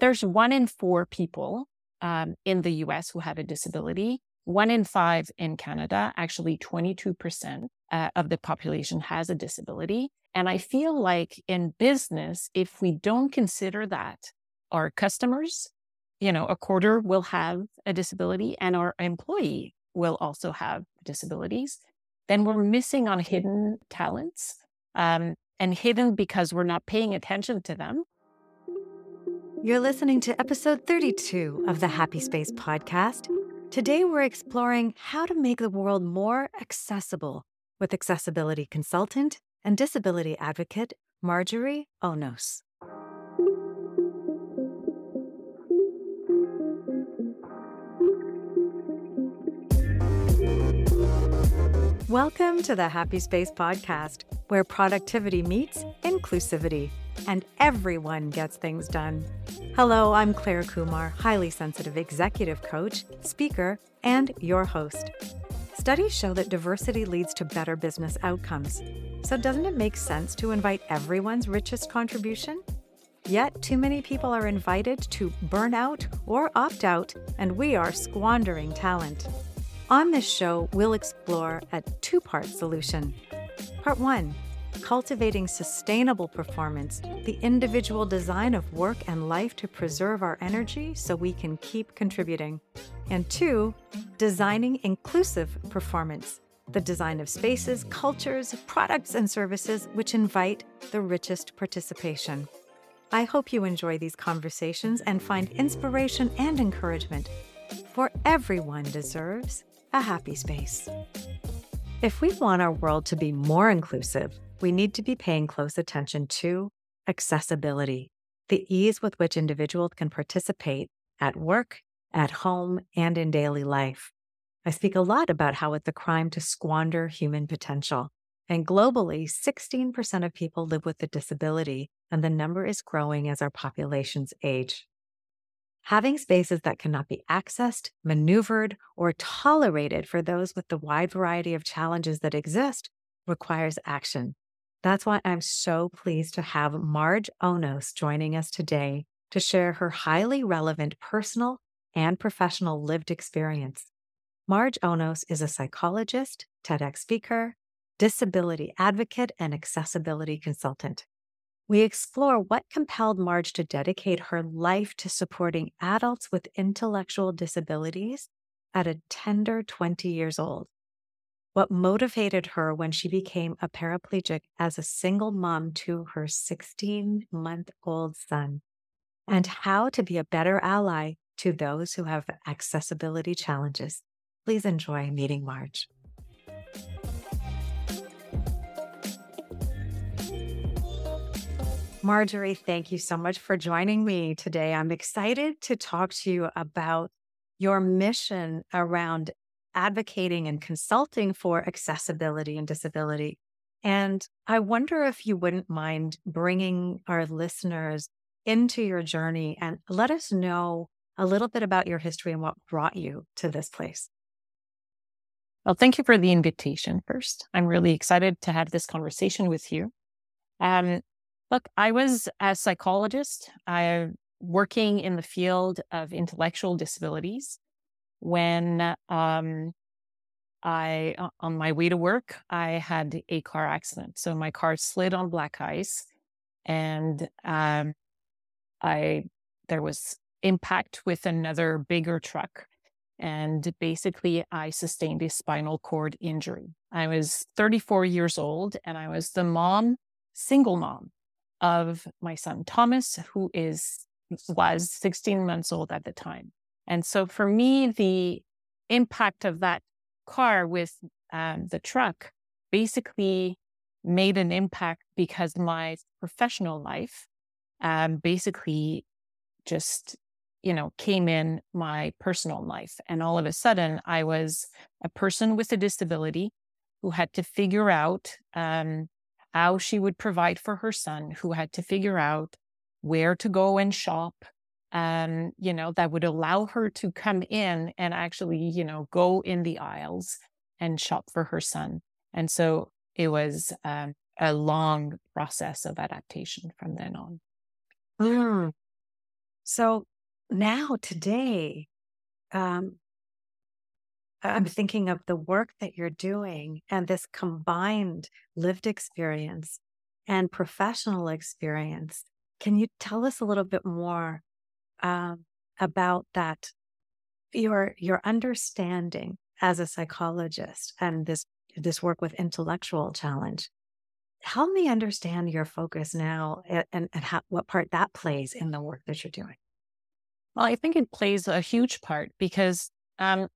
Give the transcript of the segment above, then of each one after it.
there's one in four people um, in the US who have a disability, one in five in Canada, actually 22% uh, of the population has a disability. And I feel like in business, if we don't consider that, our customers, you know, a quarter will have a disability and our employee will also have disabilities, then we're missing on hidden talents um, and hidden because we're not paying attention to them. You're listening to episode 32 of the Happy Space podcast. Today, we're exploring how to make the world more accessible with accessibility consultant and disability advocate Marjorie Aunos. Welcome to the Happy Space Podcast, where productivity meets inclusivity and everyone gets things done. Hello, I'm Claire Kumar, highly sensitive executive coach, speaker, and your host. Studies show that diversity leads to better business outcomes. So, doesn't it make sense to invite everyone's richest contribution? Yet, too many people are invited to burn out or opt out, and we are squandering talent. On this show, we'll explore a two part solution. Part one cultivating sustainable performance, the individual design of work and life to preserve our energy so we can keep contributing. And two, designing inclusive performance, the design of spaces, cultures, products, and services which invite the richest participation. I hope you enjoy these conversations and find inspiration and encouragement, for everyone deserves a happy space. If we want our world to be more inclusive, we need to be paying close attention to accessibility, the ease with which individuals can participate at work, at home, and in daily life. I speak a lot about how it's a crime to squander human potential. And globally, 16% of people live with a disability, and the number is growing as our populations age. Having spaces that cannot be accessed, maneuvered, or tolerated for those with the wide variety of challenges that exist requires action. That's why I'm so pleased to have Marj Aunos joining us today to share her highly relevant personal and professional lived experience. Marj Aunos is a psychologist, TEDx speaker, disability advocate, and accessibility consultant. We explore what compelled Marj to dedicate her life to supporting adults with intellectual disabilities at a tender 20 years old. What motivated her when she became a paraplegic as a single mom to her 16 month old son, and how to be a better ally to those who have accessibility challenges. Please enjoy meeting Marj. Marjorie, thank you so much for joining me today. I'm excited to talk to you about your mission around advocating and consulting for accessibility and disability. And I wonder if you wouldn't mind bringing our listeners into your journey and let us know a little bit about your history and what brought you to this place. Well, thank you for the invitation first. I'm really excited to have this conversation with you. Um, Look, I was a psychologist, I working in the field of intellectual disabilities when um, I, on my way to work, I had a car accident. So my car slid on black ice, and um, I there was impact with another bigger truck, and basically I sustained a spinal cord injury. I was 34 years old, and I was the mom, single mom of my son Thomas, who is was 16 months old at the time. And so for me, the impact of that car with um, the truck basically made an impact because my professional life um, basically just you know came in my personal life. And all of a sudden i was a person with a disability who had to figure out um, how she would provide for her son who had to figure out where to go and shop um you know that would allow her to come in and actually you know go in the aisles and shop for her son and so it was um, a long process of adaptation from then on mm. So now, today, um, I'm thinking of the work that you're doing and this combined lived experience and professional experience. Can you tell us a little bit more um, about that? Your your understanding as a psychologist and this this work with intellectual challenge. Help me understand your focus now and, and, and how, what part that plays in the work that you're doing. Well, I think it plays a huge part because um,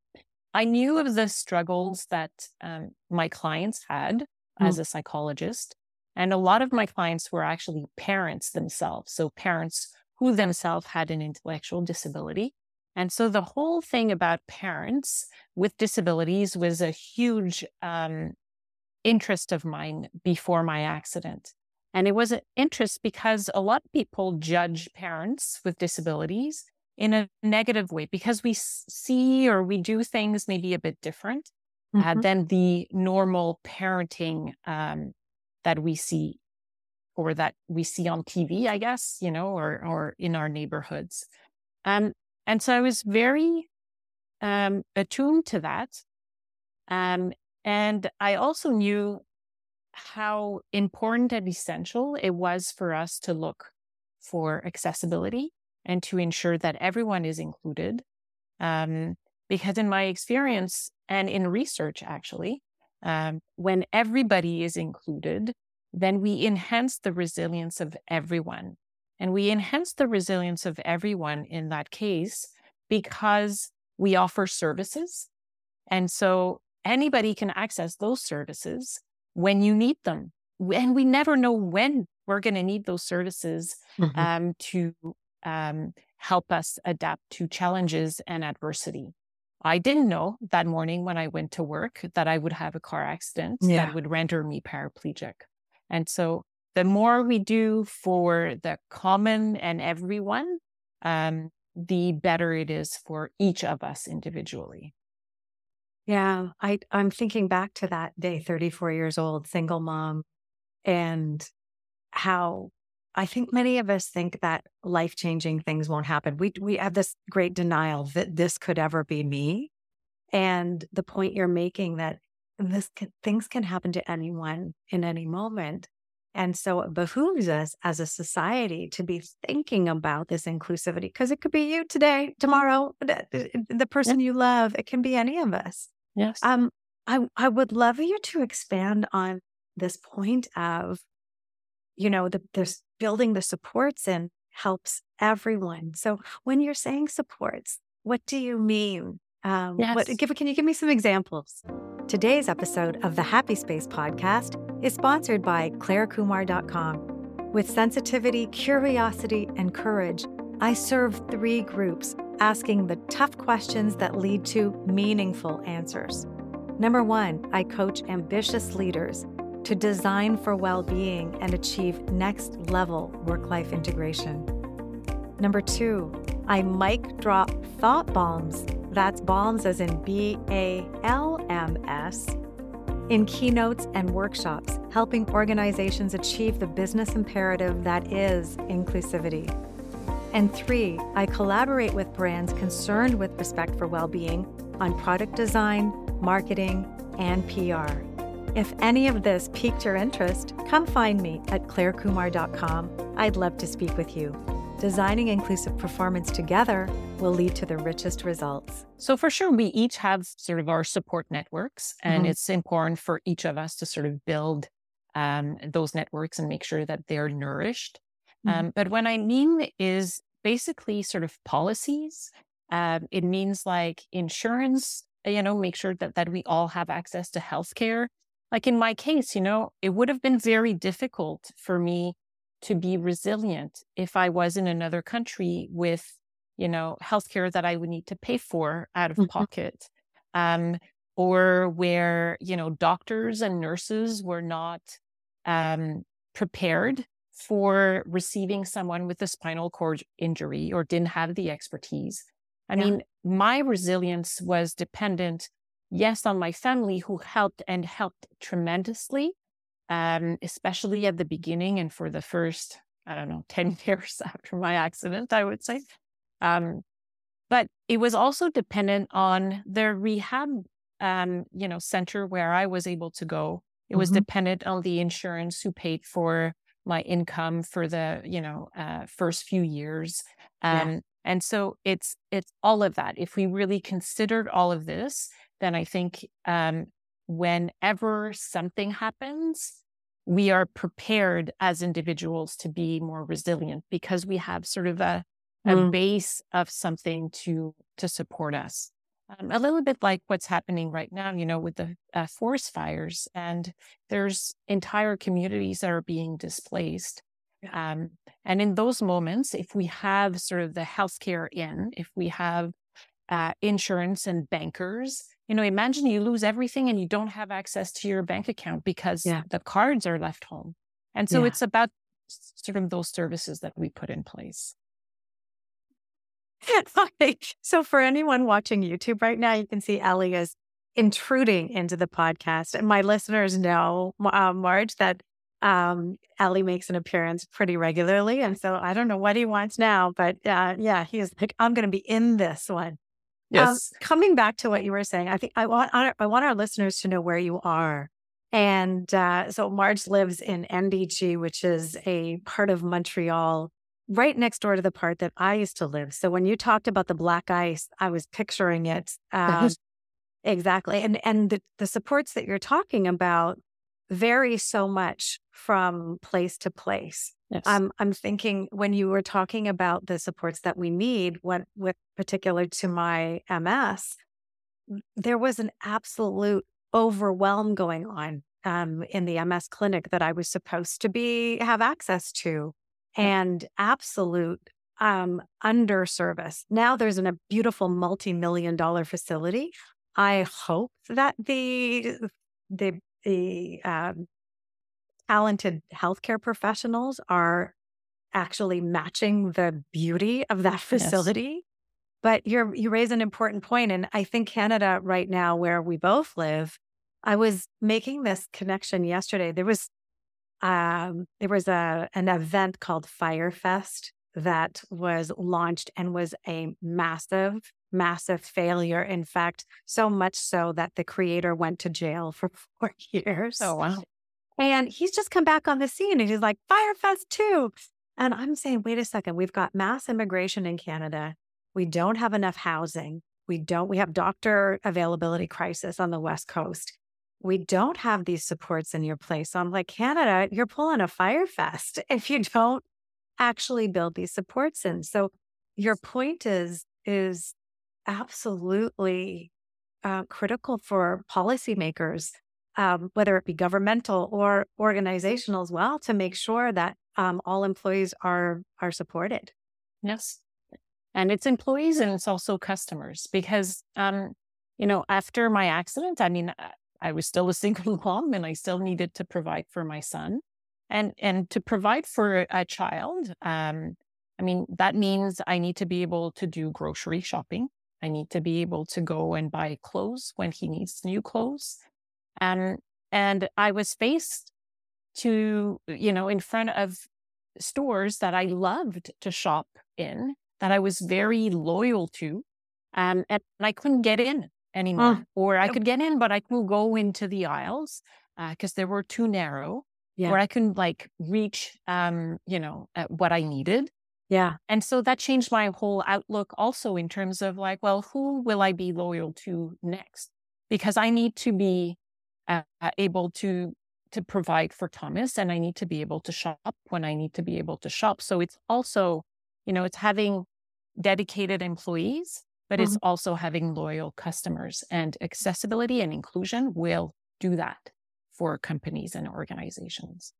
I knew of the struggles that um, my clients had mm. as a psychologist. And a lot of my clients were actually parents themselves. So, parents who themselves had an intellectual disability. And so, the whole thing about parents with disabilities was a huge um, interest of mine before my accident. And it was an interest because a lot of people judge parents with disabilities in a negative way because we see or we do things maybe a bit different uh, mm-hmm. uh, than the normal parenting um, that we see or that we see on TV, I guess, you know, or or in our neighborhoods. Um, and so I was very um, attuned to that. Um, and I also knew how important and essential it was for us to look for accessibility and to ensure that everyone is included. Um, because in my experience and in research, actually, um, when everybody is included, then we enhance the resilience of everyone. And we enhance the resilience of everyone in that case because we offer services. And so anybody can access those services when you need them. And we never know when we're going to need those services mm-hmm. um, to um, help us adapt to challenges and adversity. I didn't know that morning when I went to work that I would have a car accident yeah. that would render me paraplegic. And so the more we do for the common and everyone, um, the better it is for each of us individually. Yeah, I, I'm thinking back to that day, 34 years old, single mom, and how I think many of us think that life changing things won't happen. We we have this great denial that this could ever be me, and the point you're making that this can, things can happen to anyone in any moment, and so it behooves us as a society to be thinking about this inclusivity because it could be you today, tomorrow, the person you love. It can be any of us. Yes. Um, I I would love you to expand on this point of you know, the, there's building the supports and helps everyone. So when you're saying supports, what do you mean? Um, yes. what, give, can you give me some examples? Today's episode of the Happy Space podcast is sponsored by ClaireKumar.com. With sensitivity, curiosity, and courage, I serve three groups asking the tough questions that lead to meaningful answers. Number one, I coach ambitious leaders to design for well being and achieve next level work life integration. Number two, I mic drop thought bombs. That's bombs as in B A L M S. In keynotes and workshops, helping organizations achieve the business imperative that is inclusivity. And three, I collaborate with brands concerned with respect for well being on product design, marketing, and PR. If any of this piqued your interest, come find me at clairekumar.com. I'd love to speak with you. Designing inclusive performance together will lead to the richest results. So, for sure, we each have sort of our support networks, and mm-hmm. it's important for each of us to sort of build um, those networks and make sure that they're nourished. Mm-hmm. Um, but what I mean is basically sort of policies. Um, it means like insurance, you know, make sure that, that we all have access to healthcare like in my case, you know, it would have been very difficult for me to be resilient if I was in another country with, you know, healthcare that I would need to pay for out of mm-hmm. pocket. Um, or where, you know, doctors and nurses were not um, prepared for receiving someone with a spinal cord injury or didn't have the expertise. I yeah. mean, my resilience was dependent yes, on my family who helped and helped tremendously, um, especially at the beginning and for the first, I don't know, 10 years after my accident, I would say. Um, but it was also dependent on the rehab, um, you know, center where I was able to go. It was mm-hmm. dependent on the insurance who paid for my income for the, you know, uh, first few years. Um, yeah. And so it's it's all of that. If we really considered all of this, then I think um, whenever something happens, we are prepared as individuals to be more resilient because we have sort of a, a mm. base of something to to support us. Um, a little bit like what's happening right now, you know, with the uh, forest fires, and there's entire communities that are being displaced. Um, and in those moments, if we have sort of the healthcare in, if we have uh, insurance and bankers, you know, imagine you lose everything and you don't have access to your bank account because yeah. the cards are left home. And so yeah. it's about sort of those services that we put in place. okay. So for anyone watching YouTube right now, you can see Ellie is intruding into the podcast. And my listeners know, uh, Marj, that um, Ellie makes an appearance pretty regularly. And so I don't know what he wants now, but uh, yeah, he's like, I'm going to be in this one. Um, yes. Um, coming back to what you were saying, I think I want our, I want our listeners to know where you are. And uh, so Marj lives in NDG, which is a part of Montreal right next door to the part that I used to live. So when you talked about the black ice, I was picturing it um, exactly. And and the, the supports that you're talking about vary so much from place to place. Yes. Um, I'm thinking when you were talking about the supports that we need, what with particular to my MS, there was an absolute overwhelm going on um, in the MS clinic that I was supposed to be have access to, and absolute um, under service. Now there's an, a beautiful multi-million dollar facility. I hope that the the the um, talented healthcare professionals are actually matching the beauty of that facility. Yes. But you you raise an important point. point, and I think Canada right now, where we both live, I was making this connection yesterday. There was um, there was a an event called Fyre Fest that was launched and was a massive, massive failure. In fact, so much so that the creator went to jail for four years. Oh wow! And he's just come back on the scene and he's like, Fyre Fest 2. And I'm saying, wait a second, we've got mass immigration in Canada. We don't have enough housing. We don't, we have doctor availability crisis on the West Coast. We don't have these supports in your place. So I'm like, Canada, you're pulling a Fyre Fest if you don't actually build these supports in. So your point is, is absolutely uh, critical for policymakers um, whether it be governmental or organizational as well, to make sure that um, all employees are are supported. Yes, and it's employees and it's also customers because um, you know after my accident, I mean, I was still a single mom and I still needed to provide for my son, and and to provide for a child. Um, I mean, that means I need to be able to do grocery shopping. I need to be able to go and buy clothes when he needs new clothes. And, and I was faced to, you know, in front of stores that I loved to shop in, that I was very loyal to. Um, and I couldn't get in anymore, oh. or I could get in, but I couldn't go into the aisles because uh, they were too narrow, yeah. where I couldn't like reach, um, you know, what I needed. Yeah. And so that changed my whole outlook also in terms of like, well, who will I be loyal to next? Because I need to be uh, able to to provide for Thomas and I need to be able to shop when I need to be able to shop. So it's also, you know, it's having dedicated employees, but mm-hmm. it's also having loyal customers and accessibility and inclusion will do that for companies and organizations.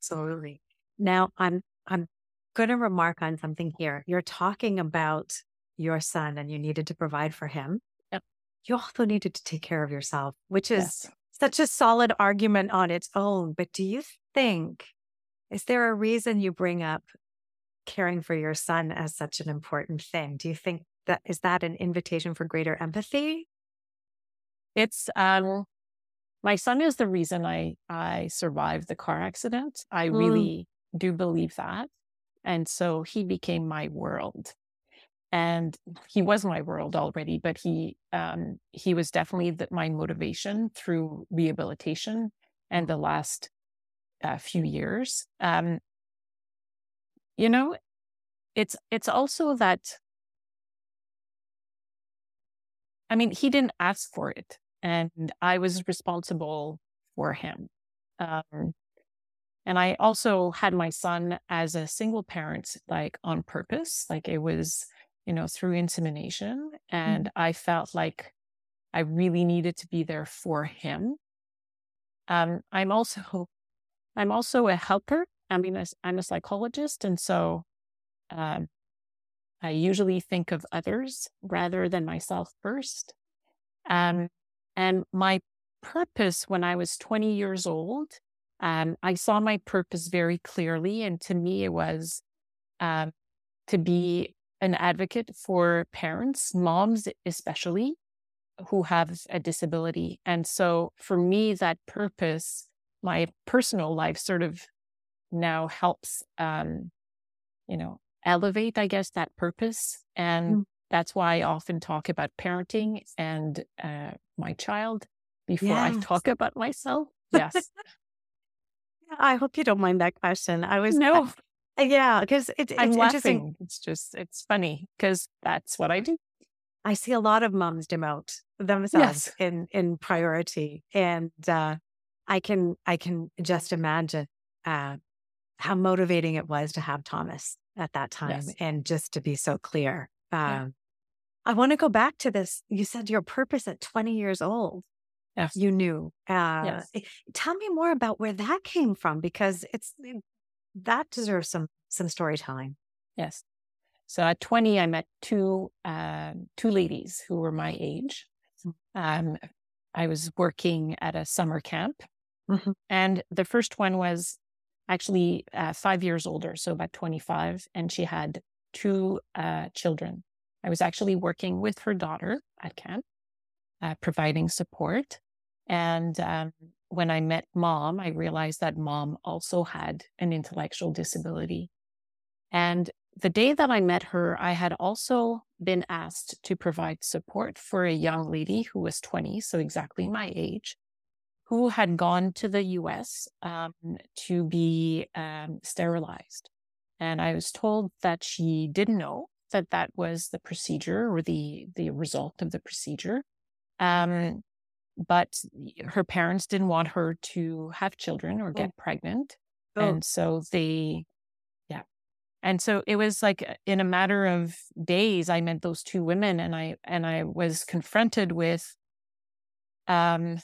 Absolutely. Now I'm I'm going to remark on something here. You're talking about your son and you needed to provide for him. Yep. You also needed to take care of yourself, which is yes such a solid argument on its own. But do you think, is there a reason you bring up caring for your son as such an important thing? Do you think that is that an invitation for greater empathy? It's um my son is the reason I I survived the car accident. I mm. really do believe that. And so he became my world. And he was my world already, but he um, he was definitely the, my motivation through rehabilitation and the last uh, few years. Um, you know, it's it's also that. I mean, he didn't ask for it, and I was responsible for him. Um, and I also had my son as a single parent, like on purpose. Like it was, you know, through insemination. And mm-hmm. I felt like I really needed to be there for him. Um, I'm also, I'm also a helper. I mean, I'm a psychologist. And so um, I usually think of others rather than myself first. Um, and my purpose when I was 20 years old um, I saw my purpose very clearly. And to me, it was um, to be an advocate for parents, moms especially, who have a disability. And so for me, that purpose, my personal life sort of now helps, um, you know, elevate, I guess, that purpose. And mm. that's why I often talk about parenting and uh, my child before yes. I talk about myself. Yes. I hope you don't mind that question. I was no, yeah, because it, it's I'm interesting. Laughing. It's just it's funny because that's what I do. I see a lot of moms demote themselves yes. in in priority, and uh, I can I can just imagine uh, how motivating it was to have Thomas at that time, yes. and just to be so clear. Um, yeah. I want to go back to this. You said your purpose at 20 years old yes. you knew. Uh, yes. Eh, tell me more about where that came from because it's eh, that deserves some some storytelling. Yes. So at 20, I met two uh, two ladies who were my age. Mm. Um, I was working at a summer camp, mm-hmm. and the first one was actually uh, five years older, so about 25, and she had two uh, children. I was actually working with her daughter at camp, uh, providing support. And um, when I met mom, I realized that mom also had an intellectual disability. And the day that I met her, I had also been asked to provide support for a young lady who was 20, so exactly my age, who had gone to the US um, to be um, sterilized. And I was told that she didn't know that that was the procedure or the, the result of the procedure. Um, but her parents didn't want her to have children or get oh. pregnant. Oh. And so they, yeah. And so it was like in a matter of days, I met those two women and I, and I was confronted with, um,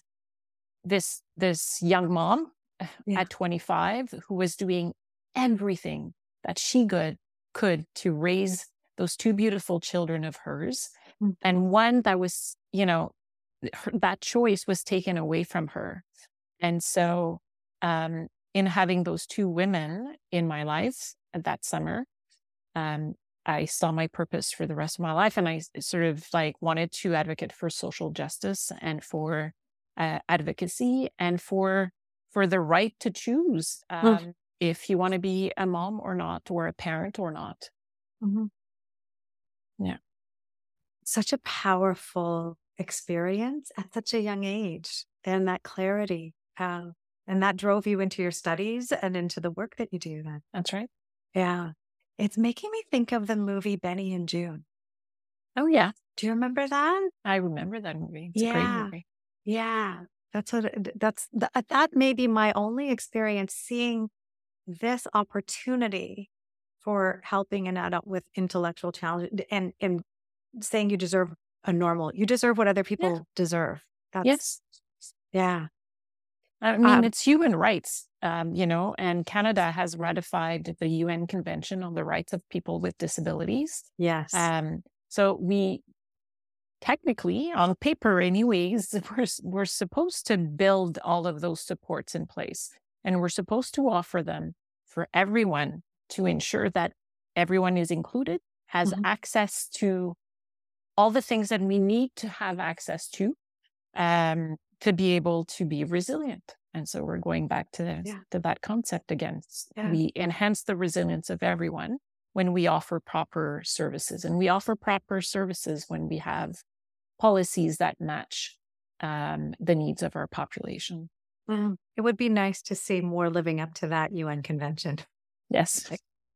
this, this young mom uh, yeah. at 25 who was doing everything that she could, could to raise those two beautiful children of hers. Mm-hmm. And one that was, you know, her, that choice was taken away from her. And so, um, in having those two women in my life that summer, um, I saw my purpose for the rest of my life. And I sort of like wanted to advocate for social justice and for uh, advocacy and for, for the right to choose um, mm. if you want to be a mom or not, or a parent or not. Mm-hmm. Yeah. Such a powerful experience at such a young age and that clarity. Um, and that drove you into your studies and into the work that you do then. That's right. Yeah. It's making me think of the movie Benny and Joon. Oh, yeah. Do you remember that? I remember that movie. It's yeah. Movie. Yeah. That's what, that's, uh, that may be my only experience seeing this opportunity for helping an adult with intellectual challenge and, and saying you deserve a normal. You deserve what other people yeah. deserve. That's, yes. Yeah. I mean, um, it's human rights, um, you know, and Canada has ratified the UN Convention on the Rights of People with Disabilities. Yes. Um, so we technically, on paper, anyways, we're, we're supposed to build all of those supports in place and we're supposed to offer them for everyone to ensure that everyone is included, has mm-hmm. access to all the things that we need to have access to um, to be able to be resilient. And so we're going back to, yeah. to that concept again. Yeah. We enhance the resilience of everyone when we offer proper services. And we offer proper services when we have policies that match um, the needs of our population. Mm. It would be nice to see more living up to that UN convention. Yes.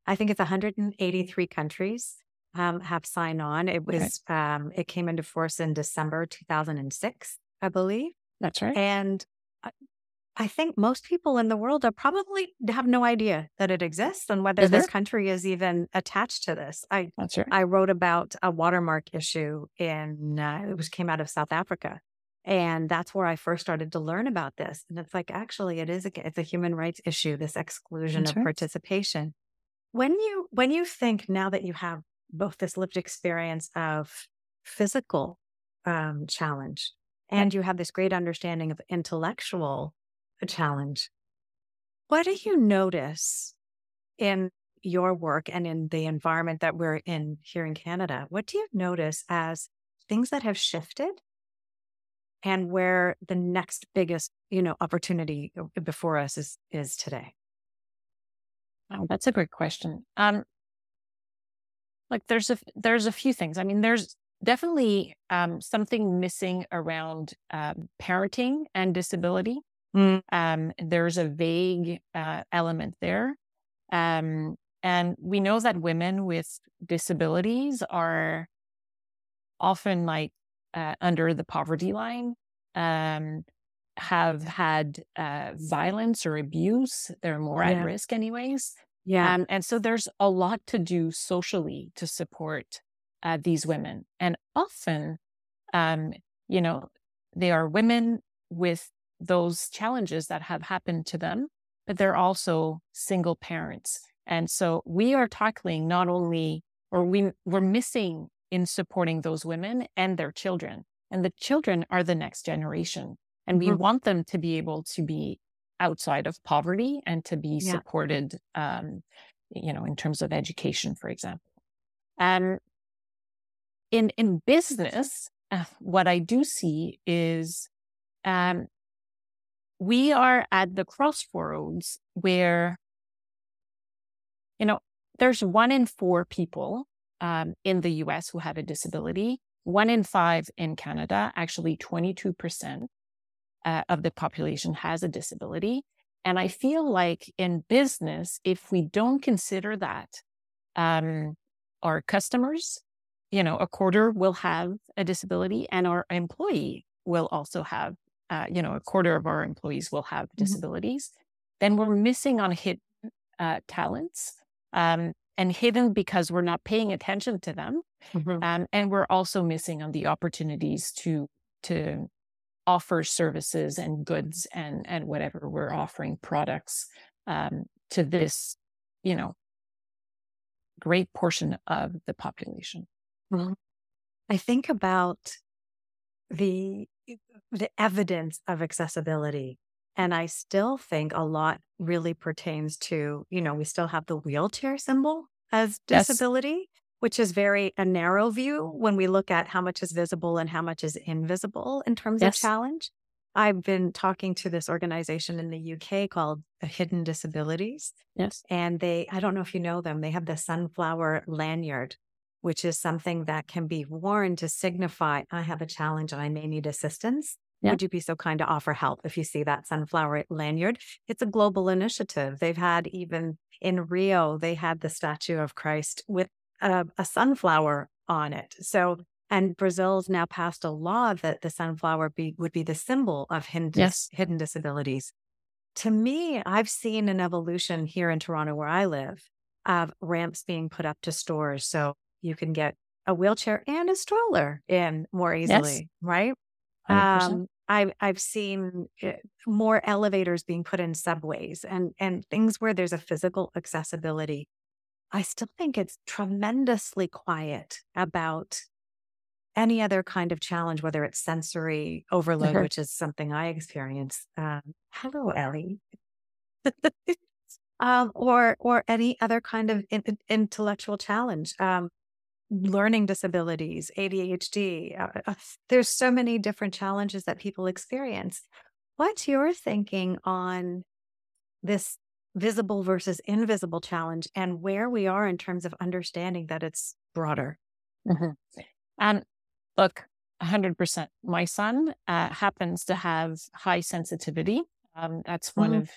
I think it's 183 countries um, have signed on. It was right. um, it came into force in December 2006, I believe. That's right. And I think most people in the world are probably have no idea that it exists and whether this country is even attached to this. I That's right. I wrote about a watermark issue in uh, it was came out of South Africa, and that's where I first started to learn about this. And it's like actually it is a it's a human rights issue. This exclusion That's of right. participation. When you when you think now that you have both this lived experience of physical um, challenge and you have this great understanding of intellectual challenge. What do you notice in your work and in the environment that we're in here in Canada? What do you notice as things that have shifted and where the next biggest, you know, opportunity before us is is today? Oh, that's a great question. Um, like there's a there's a few things. I mean, there's definitely um, something missing around um, parenting and disability. Mm. Um, there's a vague uh, element there. Um, and we know that women with disabilities are often like uh, under the poverty line, um, have had uh, violence or abuse. They're more yeah. at risk, anyways. Yeah. Um, and so there's a lot to do socially to support uh, these women. And often, um, you know, they are women with those challenges that have happened to them, but they're also single parents. And so we are tackling not only, or we, we're missing in supporting those women and their children. And the children are the next generation. And we mm-hmm. want them to be able to be outside of poverty and to be yeah. supported, um, you know, in terms of education, for example. And in, in business, uh, what I do see is um, we are at the crossroads where, you know, there's one in four people um, in the US who have a disability, one in five in Canada, actually 22% uh, of the population has a disability. And I feel like in business, if we don't consider that, um, our customers, you know, a quarter will have a disability and our employee will also have uh, you know, a quarter of our employees will have mm-hmm. disabilities, then we're missing on hidden uh, talents um, and hidden because we're not paying attention to them. Mm-hmm. Um, and we're also missing on the opportunities to, to offer services and goods and, and whatever we're offering products um, to this, you know, great portion of the population. Mm-hmm. I think about the the evidence of accessibility. And I still think a lot really pertains to, you know, we still have the wheelchair symbol as disability. Which is very a narrow view oh. when we look at how much is visible and how much is invisible in terms yes. of challenge. I've been talking to this organization in the UK called Hidden Disabilities. Yes. And they, I don't know if you know them, they have the sunflower lanyard which is something that can be worn to signify I have a challenge and I may need assistance. Yeah. Would you be so kind to offer help if you see that sunflower lanyard? It's a global initiative. They've had even in Rio, they had the statue of Christ with a, a sunflower on it. So, and Brazil's now passed a law that the sunflower be, would be the symbol of hidden, yes. hidden disabilities. To me, I've seen an evolution here in Toronto where I live of ramps being put up to stores. So you can get a wheelchair and a stroller in more easily, yes. right? Um, I've I've seen eh, more elevators being put in subways and and things where there's a physical accessibility. I still think it's tremendously quiet about any other kind of challenge, whether it's sensory overload, mm-hmm. which is something I experience. Um, hello, Ellie. um, or or any other kind of in, intellectual challenge. Um, learning disabilities, ADHD. Uh, uh, there's so many different challenges that people experience. What's your thinking on this visible versus invisible challenge and where we are in terms of understanding that it's broader. Mm-hmm. And look, 100%. My son uh, happens to have high sensitivity. Um, that's one mm-hmm. of,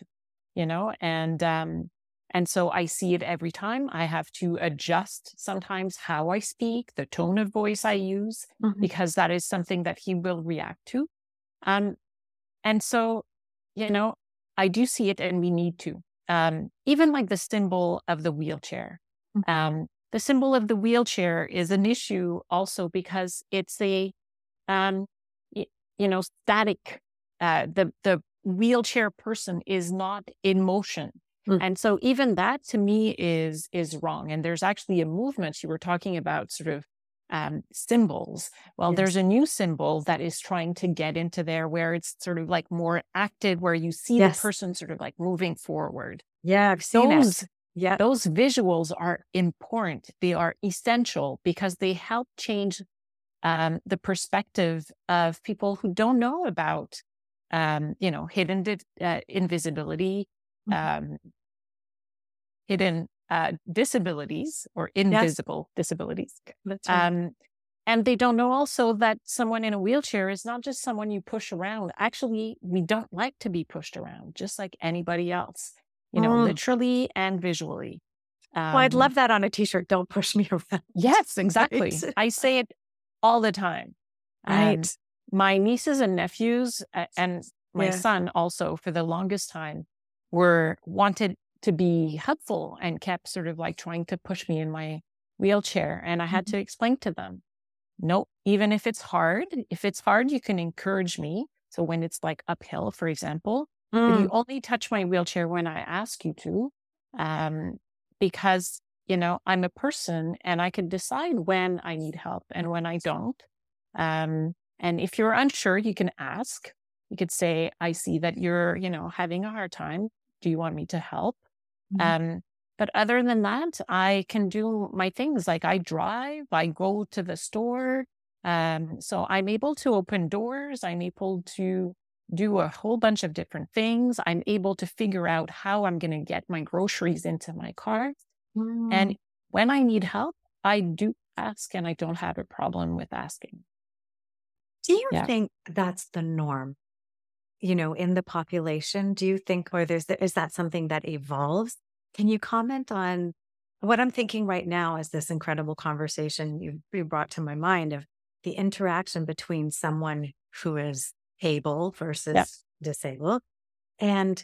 you know, and, um, and so I see it every time. I have to adjust sometimes how I speak, the tone of voice I use, mm-hmm. because that is something that he will react to. Um, and so, you know, I do see it and we need to. Um, even like the symbol of the wheelchair. Mm-hmm. Um, the symbol of the wheelchair is an issue also because it's a, um, y- you know, static. Uh, the the wheelchair person is not in motion, mm. and so even that to me is is wrong. And there's actually a movement you were talking about, sort of um, symbols. Well, yes. there's a new symbol that is trying to get into there where it's sort of like more acted, where you see yes. the person sort of like moving forward. Yeah, I've seen those, it. Yeah. Those visuals are important. They are essential because they help change um, the perspective of people who don't know about, um, you know, hidden uh, invisibility, mm-hmm. um, hidden uh, disabilities or invisible yes. disabilities. Right. Um, and they don't know also that someone in a wheelchair is not just someone you push around. Actually, we don't like to be pushed around, just like anybody else, you know, mm. literally and visually. Um, well, I'd um love that on a t-shirt. Don't push me around. Yes, exactly. Right? I say it all the time. Right. Um, my nieces and nephews uh, and my yeah. son also for the longest time were wanted to be helpful and kept sort of like trying to push me in my wheelchair. And I had mm-hmm. to explain to them, no, even if it's hard, if it's hard, you can encourage me. So when it's like uphill, for example, mm. you only touch my wheelchair when I ask you to, um, because, you know, I'm a person and I can decide when I need help and when I don't. Um, and if you're unsure, you can ask. You could say, I see that you're, you know, having a hard time. Do you want me to help? Mm-hmm. Um, but other than that, I can do my things like I drive, I go to the store. Um, so I'm able to open doors. I'm able to do a whole bunch of different things. I'm able to figure out how I'm going to get my groceries into my car. Mm. And when I need help, I do ask and I don't have a problem with asking. Do you yeah. think that's the norm? You know, in the population? Do you think, or there's, is that something that evolves? Can you comment on what I'm thinking right now is this incredible conversation you, you brought to my mind of the interaction between someone who is able versus yeah. disabled. And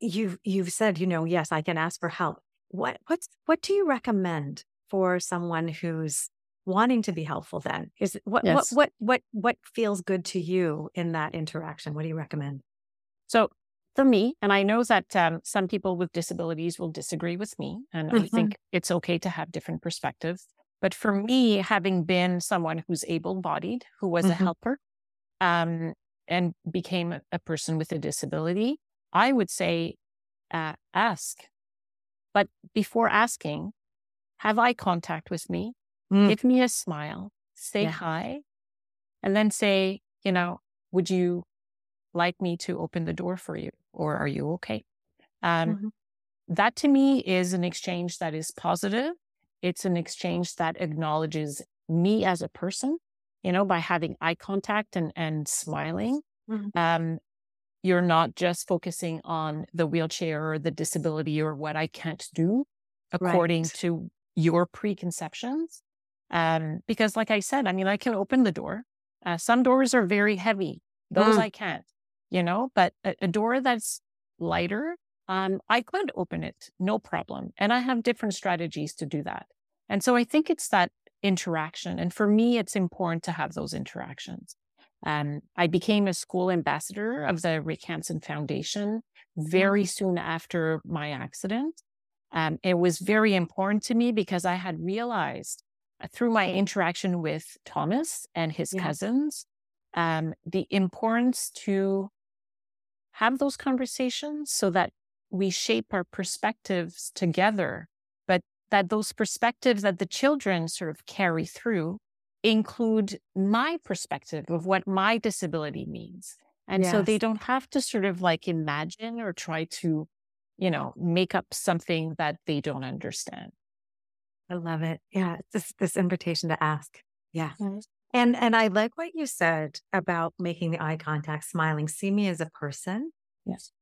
you've, you've said, you know, yes, I can ask for help. What, what's, what do you recommend for someone who's wanting to be helpful then is what yes. what what what what feels good to you in that interaction what do you recommend so for me and i know that um, some people with disabilities will disagree with me and mm-hmm. i think it's okay to have different perspectives but for me having been someone who's able-bodied who was mm-hmm. a helper um, and became a, a, person with a disability i would say uh, ask but before asking have eye contact with me Mm. Give me a smile, say yeah. hi, and then say, you know, would you like me to open the door for you or are you okay? Um, mm-hmm. That to me is an exchange that is positive. It's an exchange that acknowledges me as a person, you know, by having eye contact and, and smiling. Mm-hmm. Um, you're not just focusing on the wheelchair or the disability or what I can't do according right. to your preconceptions. Um, because like I said, I mean, I can open the door. Uh, some doors are very heavy. Those mm. I can't, you know, but a, a door that's lighter, um, I could open it, no problem. And I have different strategies to do that. And so I think it's that interaction. And for me, it's important to have those interactions. Um, I became a school ambassador of the Rick Hansen Foundation very mm. soon after my accident. Um, it was very important to me because I had realized through my interaction with Thomas and his yeah. cousins, um, the importance to have those conversations so that we shape our perspectives together, but that those perspectives that the children sort of carry through include my perspective of what my disability means. And yes. so they don't have to sort of like imagine or try to you know, make up something that they don't understand. I love it. Yeah, this this invitation to ask. Yeah. And and I like what you said about making the eye contact, smiling, see me as a person. Yes.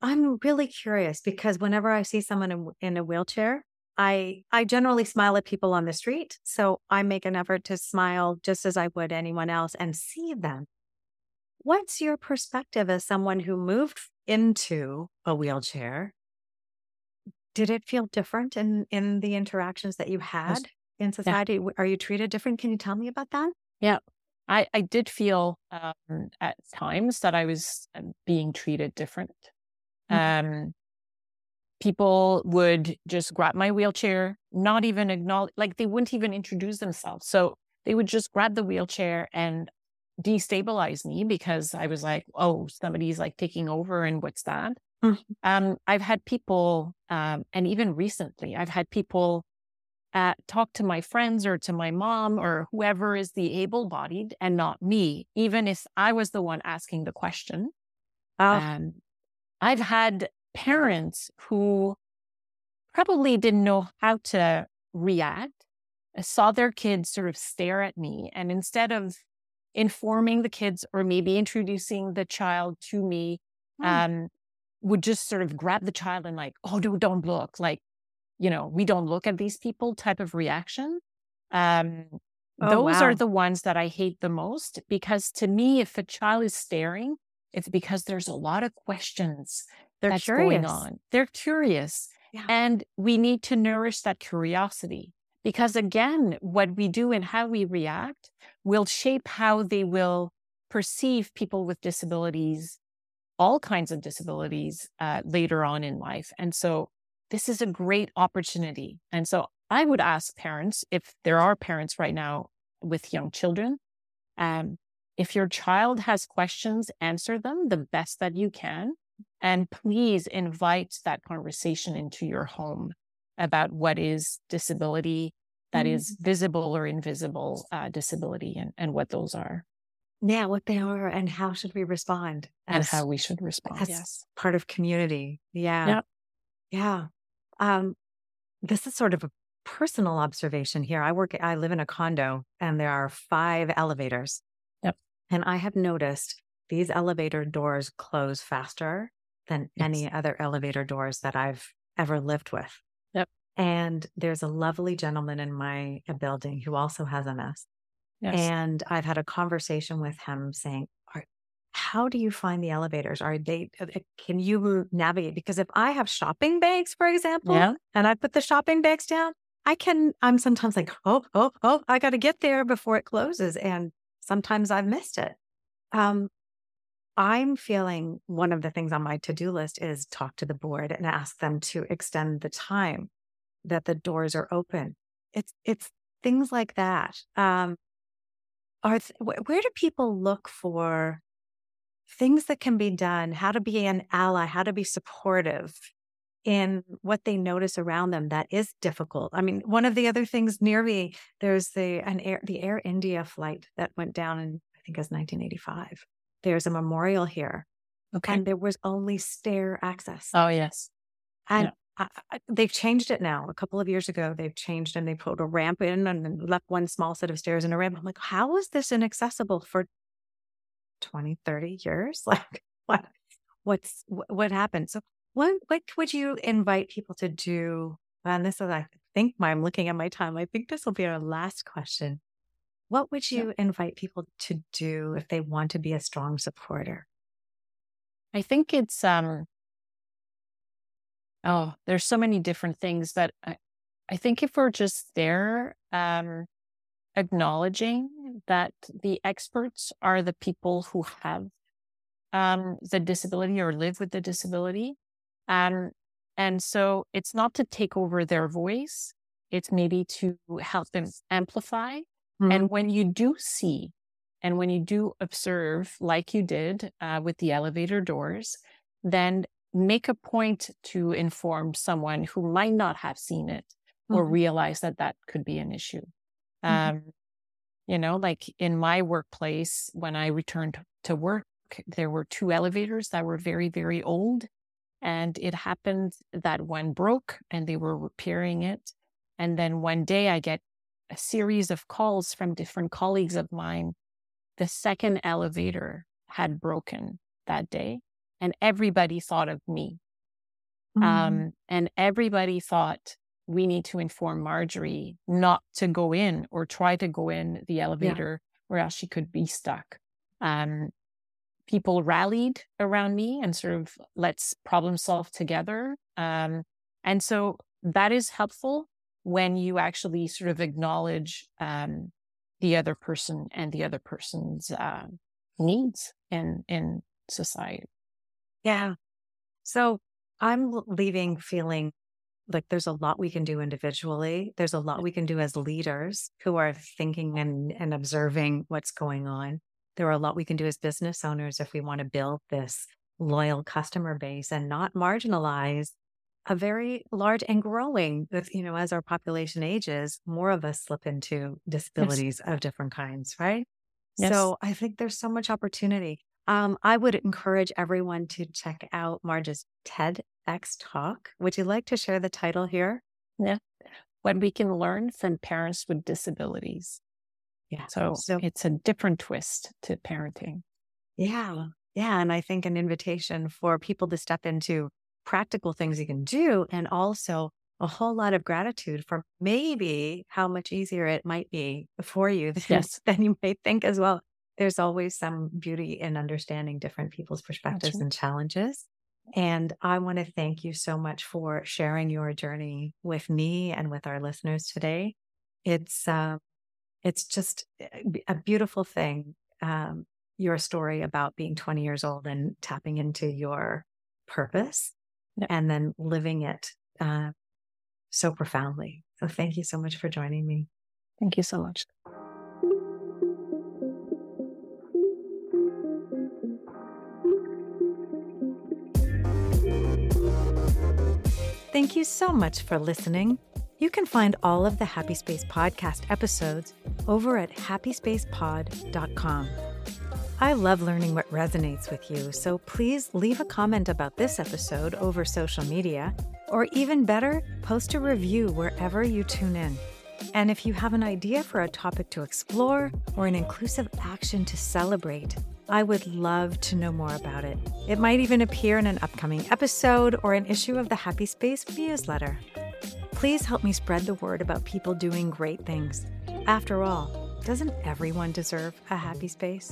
I'm really curious because whenever I see someone in, in a wheelchair, I I generally smile at people on the street. So I make an effort to smile just as I would anyone else and see them. What's your perspective as someone who moved into a wheelchair? Did it feel different in in the interactions that you had in society? Yeah. Are you treated different? Can you tell me about that? Yeah. I, I did feel um, at times that I was um, being treated different. Mm-hmm. Um, people would just grab my wheelchair, not even acknowledge, like they wouldn't even introduce themselves. So they would just grab the wheelchair and destabilize me because I was like, oh, somebody's like taking over and what's that? Mm-hmm. Um, I've had people, um, and even recently, I've had people uh, talk to my friends or to my mom or whoever is the able bodied and not me, even if I was the one asking the question. Oh. Um, I've had parents who probably didn't know how to react, I saw their kids sort of stare at me. And instead of informing the kids or maybe introducing the child to me, mm. um, would just sort of grab the child and like, oh, no, don't look. Like, you know, we don't look at these people type of reaction. Um, oh, those wow. are the ones that I hate the most because to me, if a child is staring, it's because there's a lot of questions They're that's curious. going on. They're curious. Yeah. And we need to nourish that curiosity because, again, what we do and how we react will shape how they will perceive people with disabilities, all kinds of disabilities uh, later on in life. And so, this is a great opportunity. And so, I would ask parents, if there are parents right now with young children, um, if your child has questions, answer them the best that you can. And please invite that conversation into your home about what is disability that mm-hmm. is visible or invisible uh, disability and, and what those are. Yeah, what they are and how should we respond? As, and how we should respond. As yes. part of community. Yeah. Yep. Yeah. Um, this is sort of a personal observation here. I work, I live in a condo and there are five elevators. Yep. And I have noticed these elevator doors close faster than yes. any other elevator doors that I've ever lived with. Yep. And there's a lovely gentleman in my building who also has MS. Yes. And I've had a conversation with him saying, how do you find the elevators? Are they, uh, uh, can you navigate? Because if I have shopping bags, for example, yeah. and I put the shopping bags down, I can, I'm sometimes like, oh, oh, oh, I got to get there before it closes. And sometimes I've missed it. Um, I'm feeling one of the things on my to do list is talk to the board and ask them to extend the time that the doors are open. It's it's things like that. Um, are th- where do people look for things that can be done? How to be an ally? How to be supportive in what they notice around them that is difficult. I mean, one of the other things near me, there's the an air the Air India flight that went down in I think it was 1985 there's a memorial here. Okay. And there was only stair access. Oh, yes. And yeah. I, I, they've changed it now. A couple of years ago, they've changed and they put a ramp in and left one small set of stairs and a ramp. I'm like, how is this inaccessible for 20, 30 years? Like, what? What's what happened? So, what what would you invite people to do? And this is, I think, my, I'm looking at my time. I think this will be our last question. What would you yeah. invite people to do if they want to be a strong supporter? I think it's um oh, there's so many different things that I, I think if we're just there um acknowledging that the experts are the people who have um the disability or live with the disability. Um and so it's not to take over their voice, it's maybe to help them amplify Mm-hmm. And when you do see and when you do observe, like you did uh, with the elevator doors, then make a point to inform someone who might not have seen it mm-hmm. or realize that that could be an issue. Mm-hmm. Um, you know, like in my workplace, when I returned to work, there were two elevators that were very, very old. And it happened that one broke and they were repairing it. And then one day I get a series of calls from different colleagues of mine. The second elevator had broken that day, and everybody thought of me. Mm-hmm. Um, and everybody thought we need to inform Marjorie not to go in or try to go in the elevator yeah. where else she could be stuck. Um, people rallied around me and sort of let's problem solve together. Um, and so that is helpful when you actually sort of acknowledge um, the other person and the other person's uh, needs in in society. Yeah. So I'm leaving feeling like there's a lot we can do individually. There's a lot we can do as leaders who are thinking and, and observing what's going on. There are a lot we can do as business owners if we want to build this loyal customer base and not marginalize a very large and growing with, you know, as our population ages, more of us slip into disabilities yes. of different kinds, right? Yes. So I think there's so much opportunity. Um, I would encourage everyone to check out Marj's TEDx talk. Would you like to share the title here? Yeah. What we can learn from parents with disabilities. Yeah. So, so it's a different twist to parenting. Yeah. Yeah. And I think an invitation for people to step into practical things you can do and also a whole lot of gratitude for maybe how much easier it might be for you than, yes. than you may think as well. There's always some beauty in understanding different people's perspectives right. and challenges. And I want to thank you so much for sharing your journey with me and with our listeners today. It's uh, it's just a beautiful thing. Um, your story about being 20 years old and tapping into your purpose and then living it uh, so profoundly. So thank you so much for joining me. Thank you so much. Thank you so much for listening. You can find all of the Happy Space podcast episodes over at happyspacepod.com. I love learning what resonates with you, so please leave a comment about this episode over social media, or even better, post a review wherever you tune in. And if you have an idea for a topic to explore or an inclusive action to celebrate, I would love to know more about it. It might even appear in an upcoming episode or an issue of the Happy Space newsletter. Please help me spread the word about people doing great things. After all, doesn't everyone deserve a happy space?